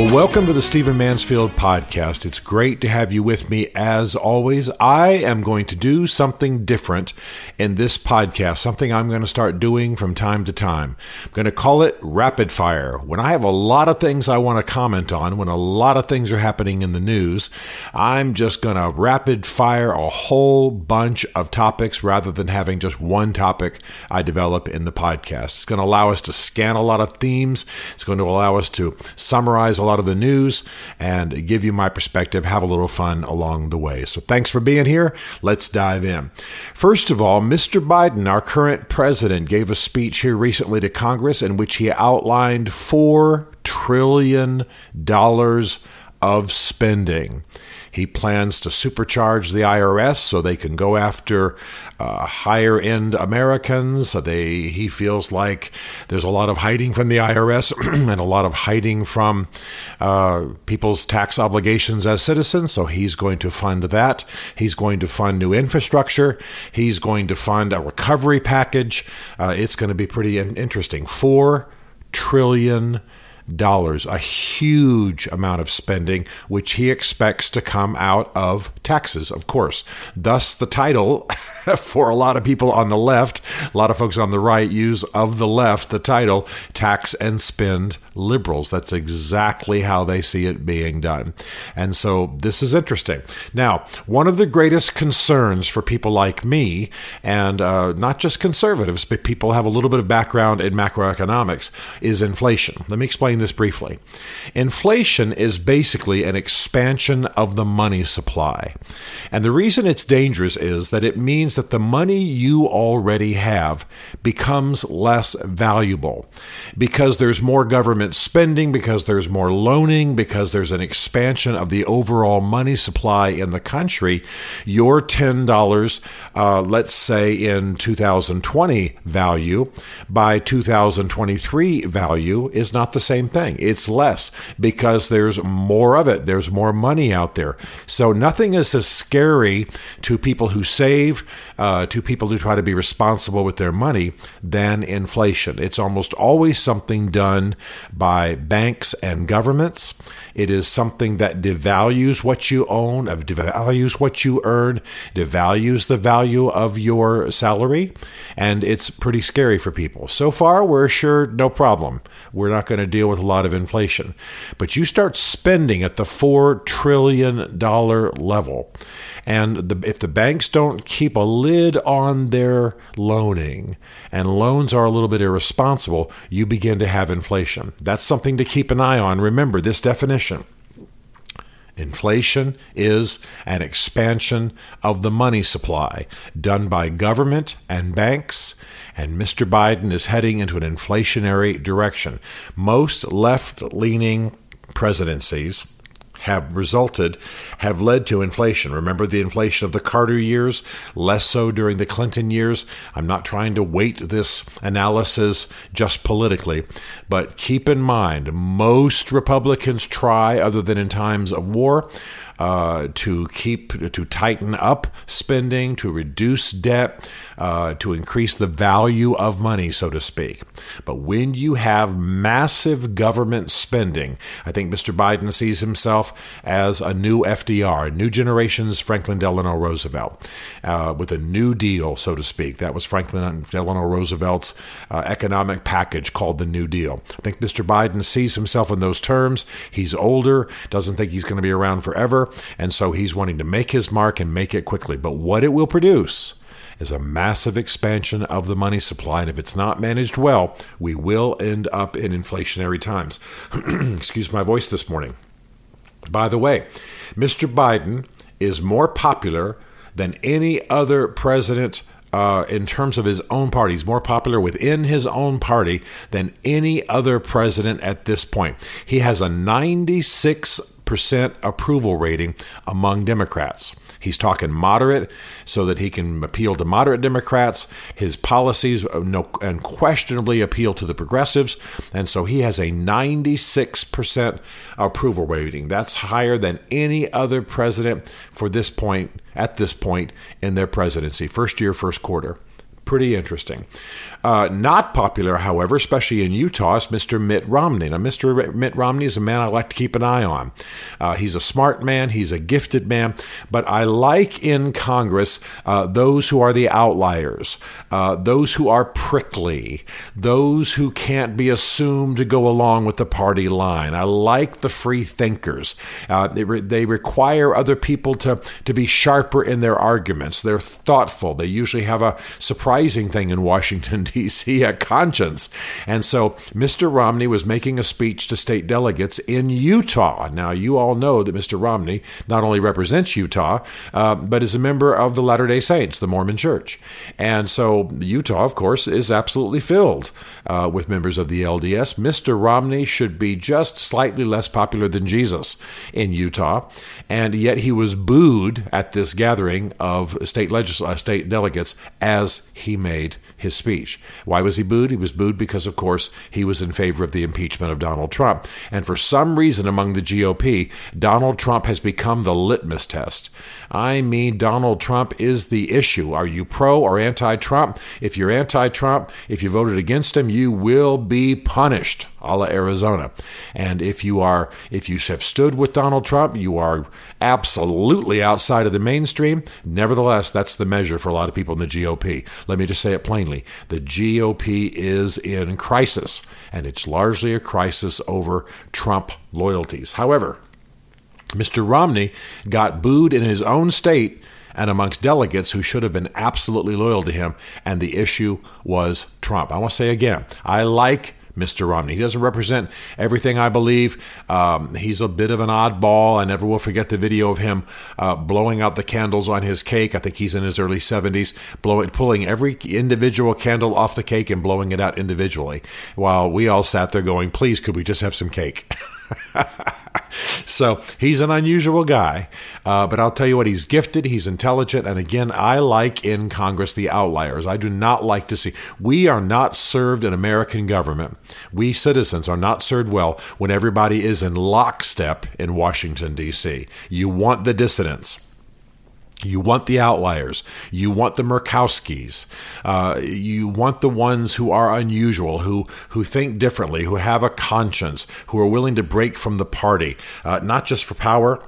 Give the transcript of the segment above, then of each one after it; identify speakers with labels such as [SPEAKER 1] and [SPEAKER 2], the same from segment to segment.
[SPEAKER 1] Well, welcome to the Stephen Mansfield podcast. It's great to have you with me as always. I am going to do something different in this podcast, something I'm going to start doing from time to time. I'm going to call it rapid fire. When I have a lot of things I want to comment on, when a lot of things are happening in the news, I'm just going to rapid fire a whole bunch of topics rather than having just one topic I develop in the podcast. It's going to allow us to scan a lot of themes. It's going to allow us to summarize a lot of the news and give you my perspective, have a little fun along the way. So thanks for being here. Let's dive in. First of all, Mr. Biden, our current president, gave a speech here recently to Congress in which he outlined $4 trillion of spending. He plans to supercharge the IRS so they can go after uh, higher end Americans. They he feels like there's a lot of hiding from the IRS and a lot of hiding from uh, people's tax obligations as citizens. So he's going to fund that. He's going to fund new infrastructure. He's going to fund a recovery package. Uh, it's going to be pretty interesting. Four trillion dollars, a huge amount of spending, which he expects to come out of taxes, of course. Thus, the title for a lot of people on the left, a lot of folks on the right use of the left the title Tax and Spend Liberals. That's exactly how they see it being done. And so this is interesting. Now, one of the greatest concerns for people like me, and uh, not just conservatives, but people have a little bit of background in macroeconomics, is inflation. Let me explain this briefly. Inflation is basically an expansion of the money supply. And the reason it's dangerous is that it means that the money you already have becomes less valuable because there's more government spending, because there's more loaning, because there's an expansion of the overall money supply in the country. Your $10, uh, let's say in 2020 value, by 2023 value is not the same thing. It's less because there's more of it. There's more money out there. So nothing is as scary to people who save, uh, to people who try to be responsible with their money than inflation. It's almost always something done by banks and governments. It is something that devalues what you own, of devalues what you earn, devalues the value of your salary, and it's pretty scary for people. So far, we're assured no problem. We're not going to deal with a lot of inflation. But you start spending at the $4 trillion level, and the, if the banks don't keep a lid on their loaning and loans are a little bit irresponsible, you begin to have inflation. That's something to keep an eye on. Remember this definition. Inflation is an expansion of the money supply done by government and banks, and Mr. Biden is heading into an inflationary direction. Most left leaning presidencies have resulted have led to inflation. Remember the inflation of the Carter years, less so during the Clinton years. I'm not trying to weight this analysis just politically, but keep in mind most Republicans try, other than in times of war, uh, to keep to tighten up spending, to reduce debt, uh, to increase the value of money, so to speak. But when you have massive government spending, I think Mr. Biden sees himself as a new FDR, a new generation's Franklin Delano Roosevelt, uh, with a new deal, so to speak. That was Franklin Delano Roosevelt's uh, economic package called the New Deal. I think Mr. Biden sees himself in those terms. He's older, doesn't think he's going to be around forever. And so he's wanting to make his mark and make it quickly. But what it will produce is a massive expansion of the money supply. And if it's not managed well, we will end up in inflationary times. Excuse my voice this morning. By the way, Mr. Biden is more popular than any other president uh, in terms of his own party. He's more popular within his own party than any other president at this point. He has a 96 percent approval rating among Democrats. He's talking moderate so that he can appeal to moderate Democrats. His policies uh, unquestionably appeal to the progressives. And so he has a 96% approval rating. That's higher than any other president for this point, at this point in their presidency, first year, first quarter pretty interesting. Uh, not popular, however, especially in Utah, is Mr. Mitt Romney. Now, Mr. Mitt Romney is a man I like to keep an eye on. Uh, he's a smart man, he's a gifted man, but I like in Congress uh, those who are the outliers, uh, those who are prickly, those who can't be assumed to go along with the party line. I like the free thinkers. Uh, they, re- they require other people to, to be sharper in their arguments. They're thoughtful. They usually have a surprise thing in Washington, D.C., a conscience. And so Mr. Romney was making a speech to state delegates in Utah. Now, you all know that Mr. Romney not only represents Utah, uh, but is a member of the Latter day Saints, the Mormon Church. And so Utah, of course, is absolutely filled uh, with members of the LDS. Mr. Romney should be just slightly less popular than Jesus in Utah. And yet he was booed at this gathering of state, legisl- uh, state delegates as he he made his speech. Why was he booed? He was booed because, of course, he was in favor of the impeachment of Donald Trump. And for some reason among the GOP, Donald Trump has become the litmus test. I mean, Donald Trump is the issue. Are you pro or anti Trump? If you're anti Trump, if you voted against him, you will be punished, a la Arizona. And if you are, if you have stood with Donald Trump, you are absolutely outside of the mainstream. Nevertheless, that's the measure for a lot of people in the GOP. Let me just say it plainly the GOP is in crisis, and it's largely a crisis over Trump loyalties. However, Mr. Romney got booed in his own state and amongst delegates who should have been absolutely loyal to him, and the issue was Trump. I want to say again, I like Mr. Romney. He doesn't represent everything I believe. Um, he's a bit of an oddball. I never will forget the video of him uh, blowing out the candles on his cake. I think he's in his early 70s, blowing, pulling every individual candle off the cake and blowing it out individually, while we all sat there going, "Please, could we just have some cake?" so he's an unusual guy, uh, but I'll tell you what, he's gifted, he's intelligent, and again, I like in Congress the outliers. I do not like to see. We are not served in American government. We citizens are not served well when everybody is in lockstep in Washington, D.C. You want the dissidents. You want the outliers. You want the Murkowskis. Uh, you want the ones who are unusual, who who think differently, who have a conscience, who are willing to break from the party, uh, not just for power,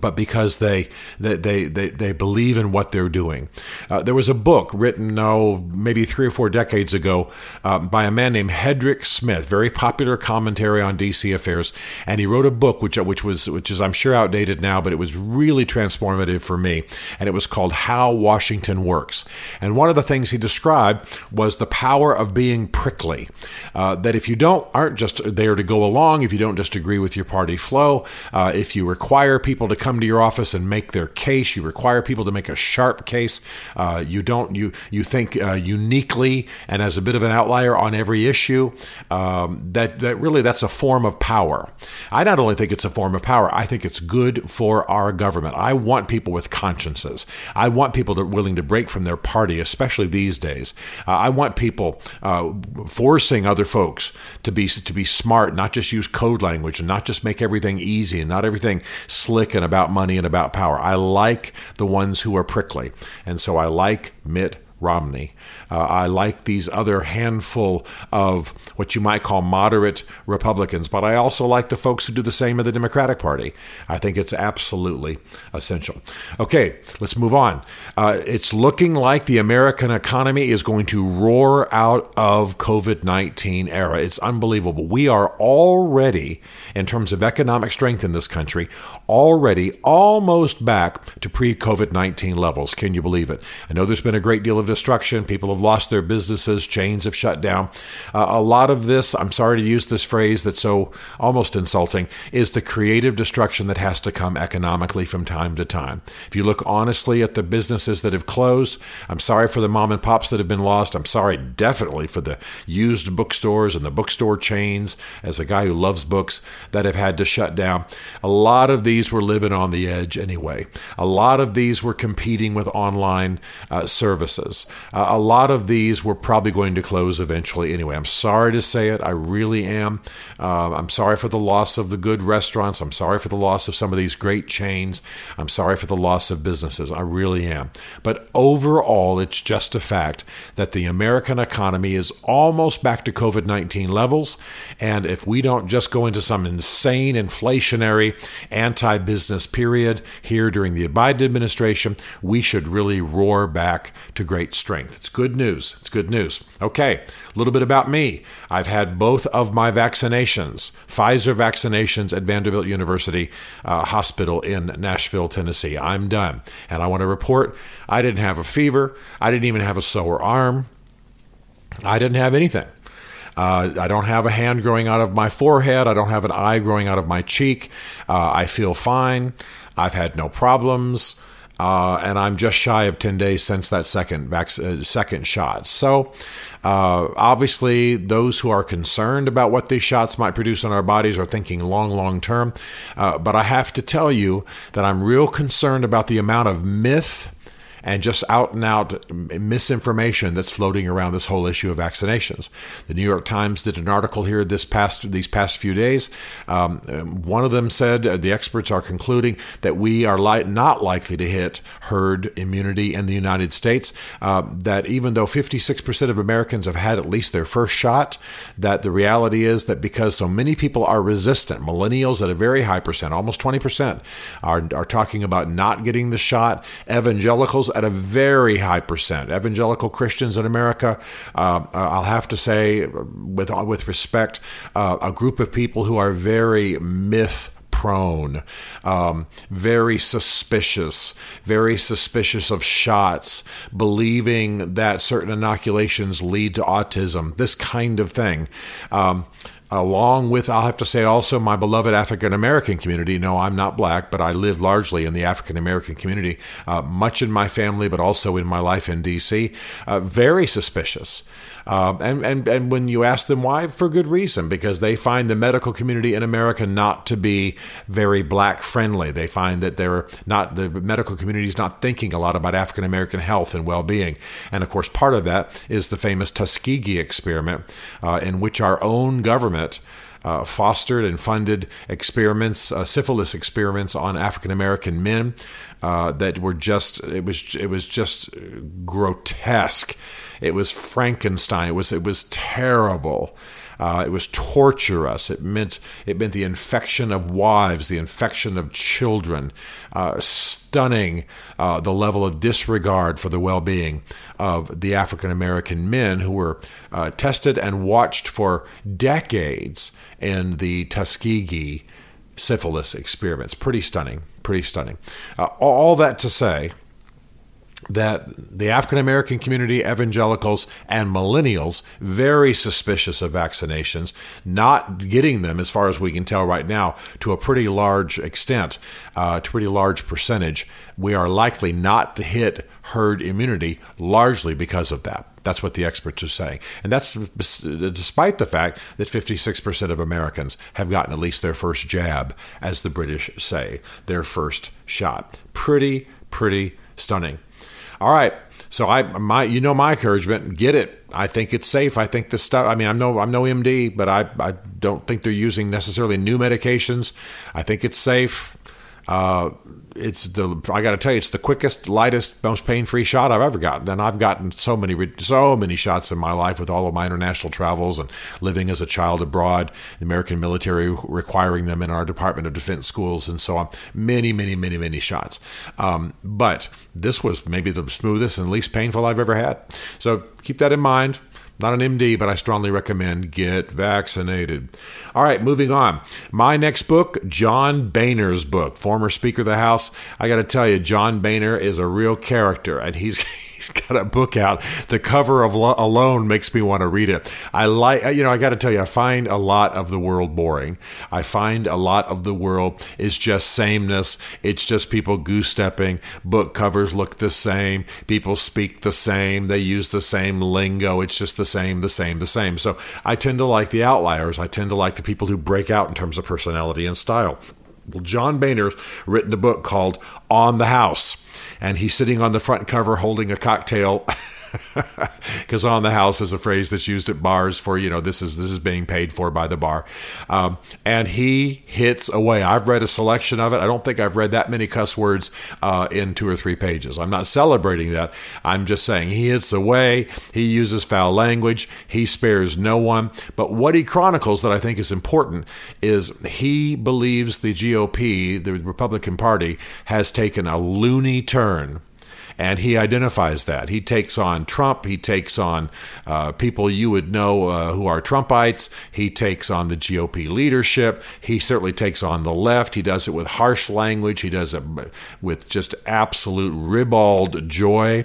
[SPEAKER 1] but because they they, they, they, believe in what they're doing. Uh, there was a book written, oh, maybe three or four decades ago uh, by a man named Hedrick Smith, very popular commentary on DC affairs, and he wrote a book which which was which is I'm sure outdated now, but it was really transformative for me, and it was called How Washington Works. And one of the things he described was the power of being prickly. Uh, that if you don't aren't just there to go along, if you don't just agree with your party flow, uh, if you require people to come to your office and make their case. You require people to make a sharp case. Uh, you don't you you think uh, uniquely and as a bit of an outlier on every issue. Um, that that really that's a form of power. I not only think it's a form of power. I think it's good for our government. I want people with consciences. I want people that are willing to break from their party, especially these days. Uh, I want people uh, forcing other folks to be to be smart, not just use code language and not just make everything easy and not everything slick and about money and about power. I like the ones who are prickly. And so I like Mitt Romney. Uh, I like these other handful of what you might call moderate Republicans, but I also like the folks who do the same in the Democratic Party. I think it's absolutely essential. Okay, let's move on. Uh, it's looking like the American economy is going to roar out of COVID 19 era. It's unbelievable. We are already, in terms of economic strength in this country, already almost back to pre COVID 19 levels. Can you believe it? I know there's been a great deal of destruction. People have lost their businesses, chains have shut down. Uh, a lot of this, I'm sorry to use this phrase that's so almost insulting, is the creative destruction that has to come economically from time to time. If you look honestly at the businesses that have closed, I'm sorry for the mom and pops that have been lost. I'm sorry definitely for the used bookstores and the bookstore chains, as a guy who loves books, that have had to shut down. A lot of these were living on the edge anyway. A lot of these were competing with online uh, services. Uh, a lot of these were probably going to close eventually anyway. I'm sorry to say it. I really am. Uh, I'm sorry for the loss of the good restaurants. I'm sorry for the loss of some of these great chains. I'm sorry for the loss of businesses. I really am. But overall, it's just a fact that the American economy is almost back to COVID 19 levels. And if we don't just go into some insane inflationary anti business period here during the Biden administration, we should really roar back to great strength. It's good news. It's good news. Okay, a little bit about me. I've had both of my vaccinations, Pfizer vaccinations at Vanderbilt University uh, Hospital in Nashville, Tennessee. I'm done. And I want to report I didn't have a fever, I didn't even have a sore arm, I didn't have anything. Uh, I don't have a hand growing out of my forehead. I don't have an eye growing out of my cheek. Uh, I feel fine. I've had no problems. Uh, and I'm just shy of 10 days since that second vac- uh, second shot. So, uh, obviously, those who are concerned about what these shots might produce on our bodies are thinking long, long term. Uh, but I have to tell you that I'm real concerned about the amount of myth and just out and out misinformation that's floating around this whole issue of vaccinations. The New York Times did an article here this past these past few days. Um, one of them said uh, the experts are concluding that we are li- not likely to hit herd immunity in the United States. Uh, that even though 56% of Americans have had at least their first shot, that the reality is that because so many people are resistant, millennials at a very high percent, almost 20%, are, are talking about not getting the shot. Evangelicals at a very high percent. Evangelical Christians in America, uh, I'll have to say, with with respect, uh, a group of people who are very myth prone, um, very suspicious, very suspicious of shots, believing that certain inoculations lead to autism, this kind of thing. Um, along with, I'll have to say also, my beloved African American community. No, I'm not black, but I live largely in the African American community, uh, much in my family, but also in my life in D.C. Uh, very suspicious. Uh, and, and, and when you ask them why, for good reason, because they find the medical community in America not to be very black friendly. They find that they're not, the medical community is not thinking a lot about African American health and well being. And of course, part of that is the famous Tuskegee experiment, uh, in which our own government. Uh, fostered and funded experiments, uh, syphilis experiments on African American men uh, that were just it was it was just grotesque. It was Frankenstein. It was it was terrible. Uh, it was torturous. It meant it meant the infection of wives, the infection of children, uh, stunning uh, the level of disregard for the well-being of the African American men who were uh, tested and watched for decades in the Tuskegee syphilis experiments. Pretty stunning. Pretty stunning. Uh, all that to say that the African American community, evangelicals, and millennials very suspicious of vaccinations, not getting them, as far as we can tell right now, to a pretty large extent, uh, to a pretty large percentage. We are likely not to hit herd immunity largely because of that. That's what the experts are saying. And that's despite the fact that 56% of Americans have gotten at least their first jab, as the British say, their first shot. Pretty, pretty stunning. All right. So I my you know my encouragement, get it. I think it's safe. I think the stuff I mean I'm no I'm no MD, but I I don't think they're using necessarily new medications. I think it's safe. Uh, it's the I got to tell you, it's the quickest, lightest, most pain-free shot I've ever gotten, and I've gotten so many, so many shots in my life with all of my international travels and living as a child abroad, the American military requiring them in our Department of Defense schools, and so on. Many, many, many, many shots. Um, but this was maybe the smoothest and least painful I've ever had. So keep that in mind. Not an MD, but I strongly recommend get vaccinated. All right, moving on. My next book, John Boehner's book, former Speaker of the House. I got to tell you, John Boehner is a real character, and he's he's got a book out. The cover of lo- alone makes me want to read it. I like, uh, you know, I got to tell you, I find a lot of the world boring. I find a lot of the world is just sameness. It's just people goose stepping. Book covers look the same. People speak the same. They use the same lingo. It's just the same, the same, the same. So I tend to like the outliers. I tend to like the people who break out in terms of personality and style. Well, John Boehner's written a book called On the House, and he's sitting on the front cover holding a cocktail. because on the house is a phrase that's used at bars for you know this is this is being paid for by the bar. Um, and he hits away. I've read a selection of it. I don't think i've read that many cuss words uh, in two or three pages. I'm not celebrating that. I'm just saying he hits away. He uses foul language. He spares no one. But what he chronicles that i think is important is he believes the gop the republican party has taken a loony turn and he identifies that. He takes on Trump. He takes on uh, people you would know uh, who are Trumpites. He takes on the GOP leadership. He certainly takes on the left. He does it with harsh language. He does it with just absolute ribald joy.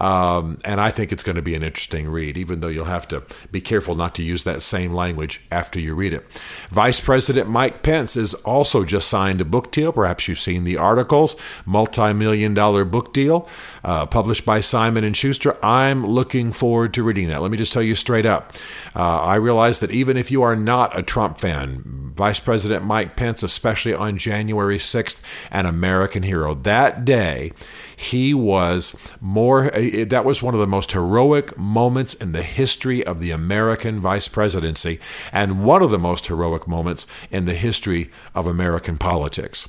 [SPEAKER 1] Um, and I think it's going to be an interesting read, even though you'll have to be careful not to use that same language after you read it. Vice President Mike Pence is also just signed a book deal. Perhaps you've seen the articles, multi-million dollar book deal uh, published by Simon and Schuster. I'm looking forward to reading that. Let me just tell you straight up. Uh, I realize that even if you are not a Trump fan, Vice President Mike Pence, especially on January 6th, an American hero. That day, he was more, that was one of the most heroic moments in the history of the American vice presidency and one of the most heroic moments in the history of American politics.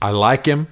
[SPEAKER 1] I like him.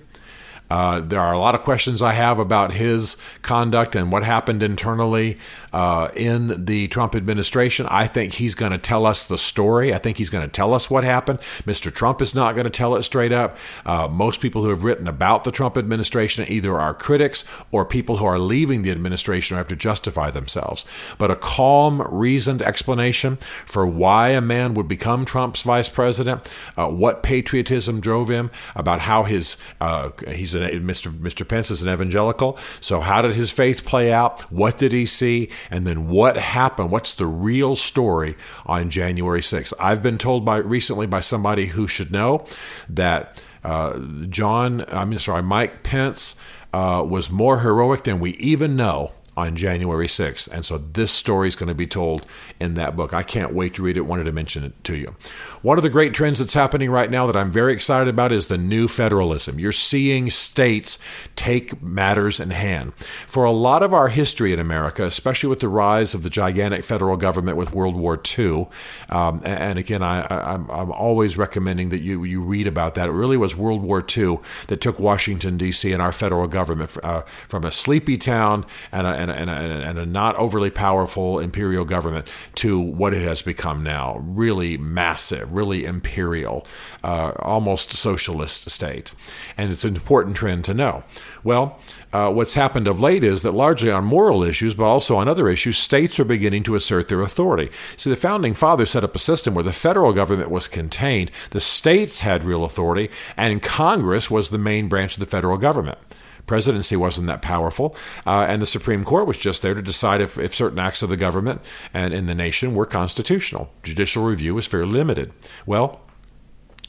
[SPEAKER 1] Uh, there are a lot of questions I have about his conduct and what happened internally uh, in the Trump administration. I think he's going to tell us the story. I think he's going to tell us what happened. Mr. Trump is not going to tell it straight up. Uh, most people who have written about the Trump administration either are critics or people who are leaving the administration or have to justify themselves. But a calm, reasoned explanation for why a man would become Trump's vice president, uh, what patriotism drove him, about how his uh, he's an, Mr. Mr. Pence is an evangelical. So how did his faith play out? What did he see? and then what happened? What's the real story on January 6th? I've been told by recently by somebody who should know that uh, John, I'm sorry, Mike Pence uh, was more heroic than we even know on January 6th. And so this story is going to be told in that book. I can't wait to read it. Wanted to mention it to you. One of the great trends that's happening right now that I'm very excited about is the new federalism. You're seeing states take matters in hand. For a lot of our history in America, especially with the rise of the gigantic federal government with World War II, um, and again, I, am always recommending that you, you read about that. It really was World War II that took Washington, D.C. and our federal government uh, from a sleepy town and a, and, a, and, and a not overly powerful imperial government to what it has become now. Really massive, really imperial, uh, almost socialist state. And it's an important trend to know. Well, uh, what's happened of late is that largely on moral issues, but also on other issues, states are beginning to assert their authority. See, the founding fathers set up a system where the federal government was contained, the states had real authority, and Congress was the main branch of the federal government presidency wasn't that powerful, uh, and the Supreme Court was just there to decide if, if certain acts of the government and in the nation were constitutional. Judicial review was fairly limited. Well,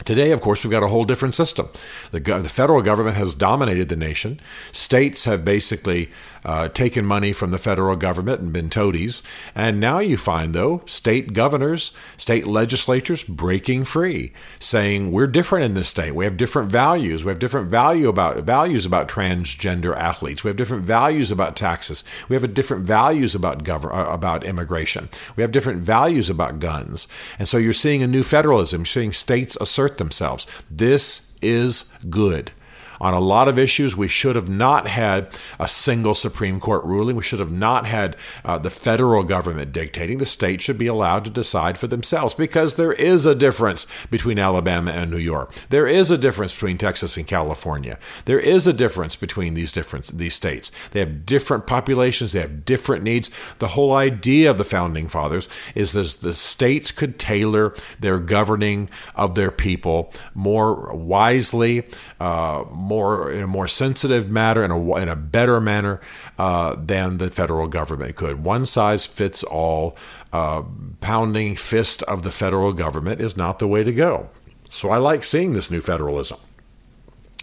[SPEAKER 1] Today, of course, we've got a whole different system. The, the, federal government has dominated the nation. States have basically uh, taken money from the federal government and been toadies. And now you find, though, state governors, state legislatures breaking free, saying we're different in this state. We have different values. We have different value about values about transgender athletes. We have different values about taxes. We have different values about gov- uh, about immigration. We have different values about guns. And so you're seeing a new federalism. You're seeing states assert themselves. This is good. On a lot of issues, we should have not had a single Supreme Court ruling. We should have not had uh, the federal government dictating. The states should be allowed to decide for themselves because there is a difference between Alabama and New York. There is a difference between Texas and California. There is a difference between these different these states. They have different populations. They have different needs. The whole idea of the founding fathers is that the states could tailor their governing of their people more wisely, uh, more in a more sensitive manner, in a in a better manner uh, than the federal government could. One size fits all. Uh, pounding fist of the federal government is not the way to go. So I like seeing this new federalism.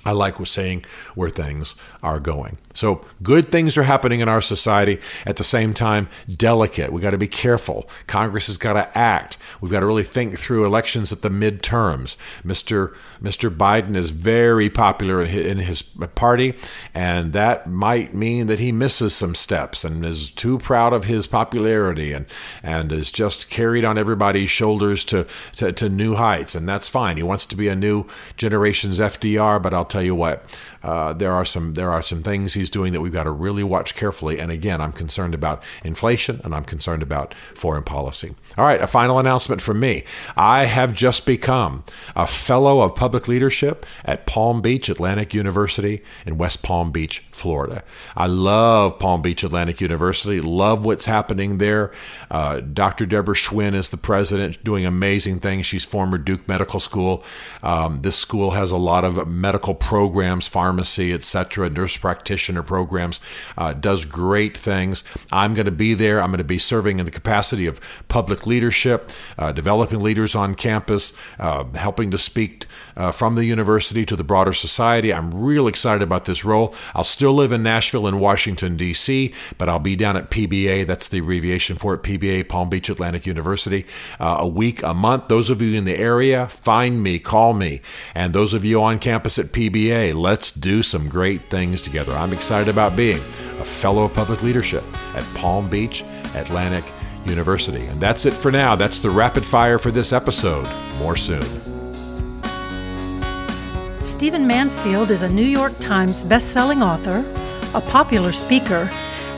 [SPEAKER 1] I like seeing where things are going. So good things are happening in our society. At the same time, delicate. We got to be careful. Congress has got to act. We've got to really think through elections at the midterms. Mr. Mr. Biden is very popular in his party, and that might mean that he misses some steps and is too proud of his popularity and and is just carried on everybody's shoulders to to, to new heights. And that's fine. He wants to be a new generation's FDR, but I'll tell you what uh, there are some there some things he's doing that we've got to really watch carefully. And again, I'm concerned about inflation and I'm concerned about foreign policy. All right, a final announcement from me. I have just become a fellow of public leadership at Palm Beach Atlantic University in West Palm Beach, Florida. I love Palm Beach Atlantic University. Love what's happening there. Uh, Dr. Deborah Schwinn is the president, doing amazing things. She's former Duke Medical School. Um, this school has a lot of medical programs, pharmacy, etc., nurse practitioner programs. Uh, does great things. I'm going to be there. I'm going to be serving in the capacity of public leadership, uh, developing leaders on campus, uh, helping to speak uh, from the university to the broader society. I'm real excited about this role. I'll still live in Nashville and Washington, D.C., but I'll be down at PBA. That's the abbreviation for it, PBA, Palm Beach Atlantic University, uh, a week, a month. Those of you in the area, find me, call me. And those of you on campus at PBA, let's do some great things together. I'm excited about being a fellow of public leadership at Palm Beach Atlantic University. And that's it for now. That's the rapid fire for this episode. More soon.
[SPEAKER 2] Stephen Mansfield is a New York Times best-selling author, a popular speaker,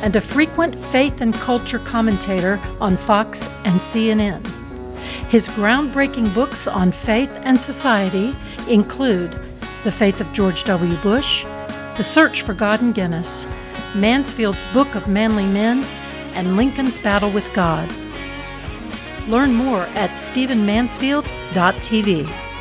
[SPEAKER 2] and a frequent faith and culture commentator on Fox and CNN. His groundbreaking books on faith and society include The Faith of George W. Bush, The Search for God and Guinness, Mansfield's Book of Manly Men, and Lincoln's Battle with God. Learn more at stephenmansfield.tv.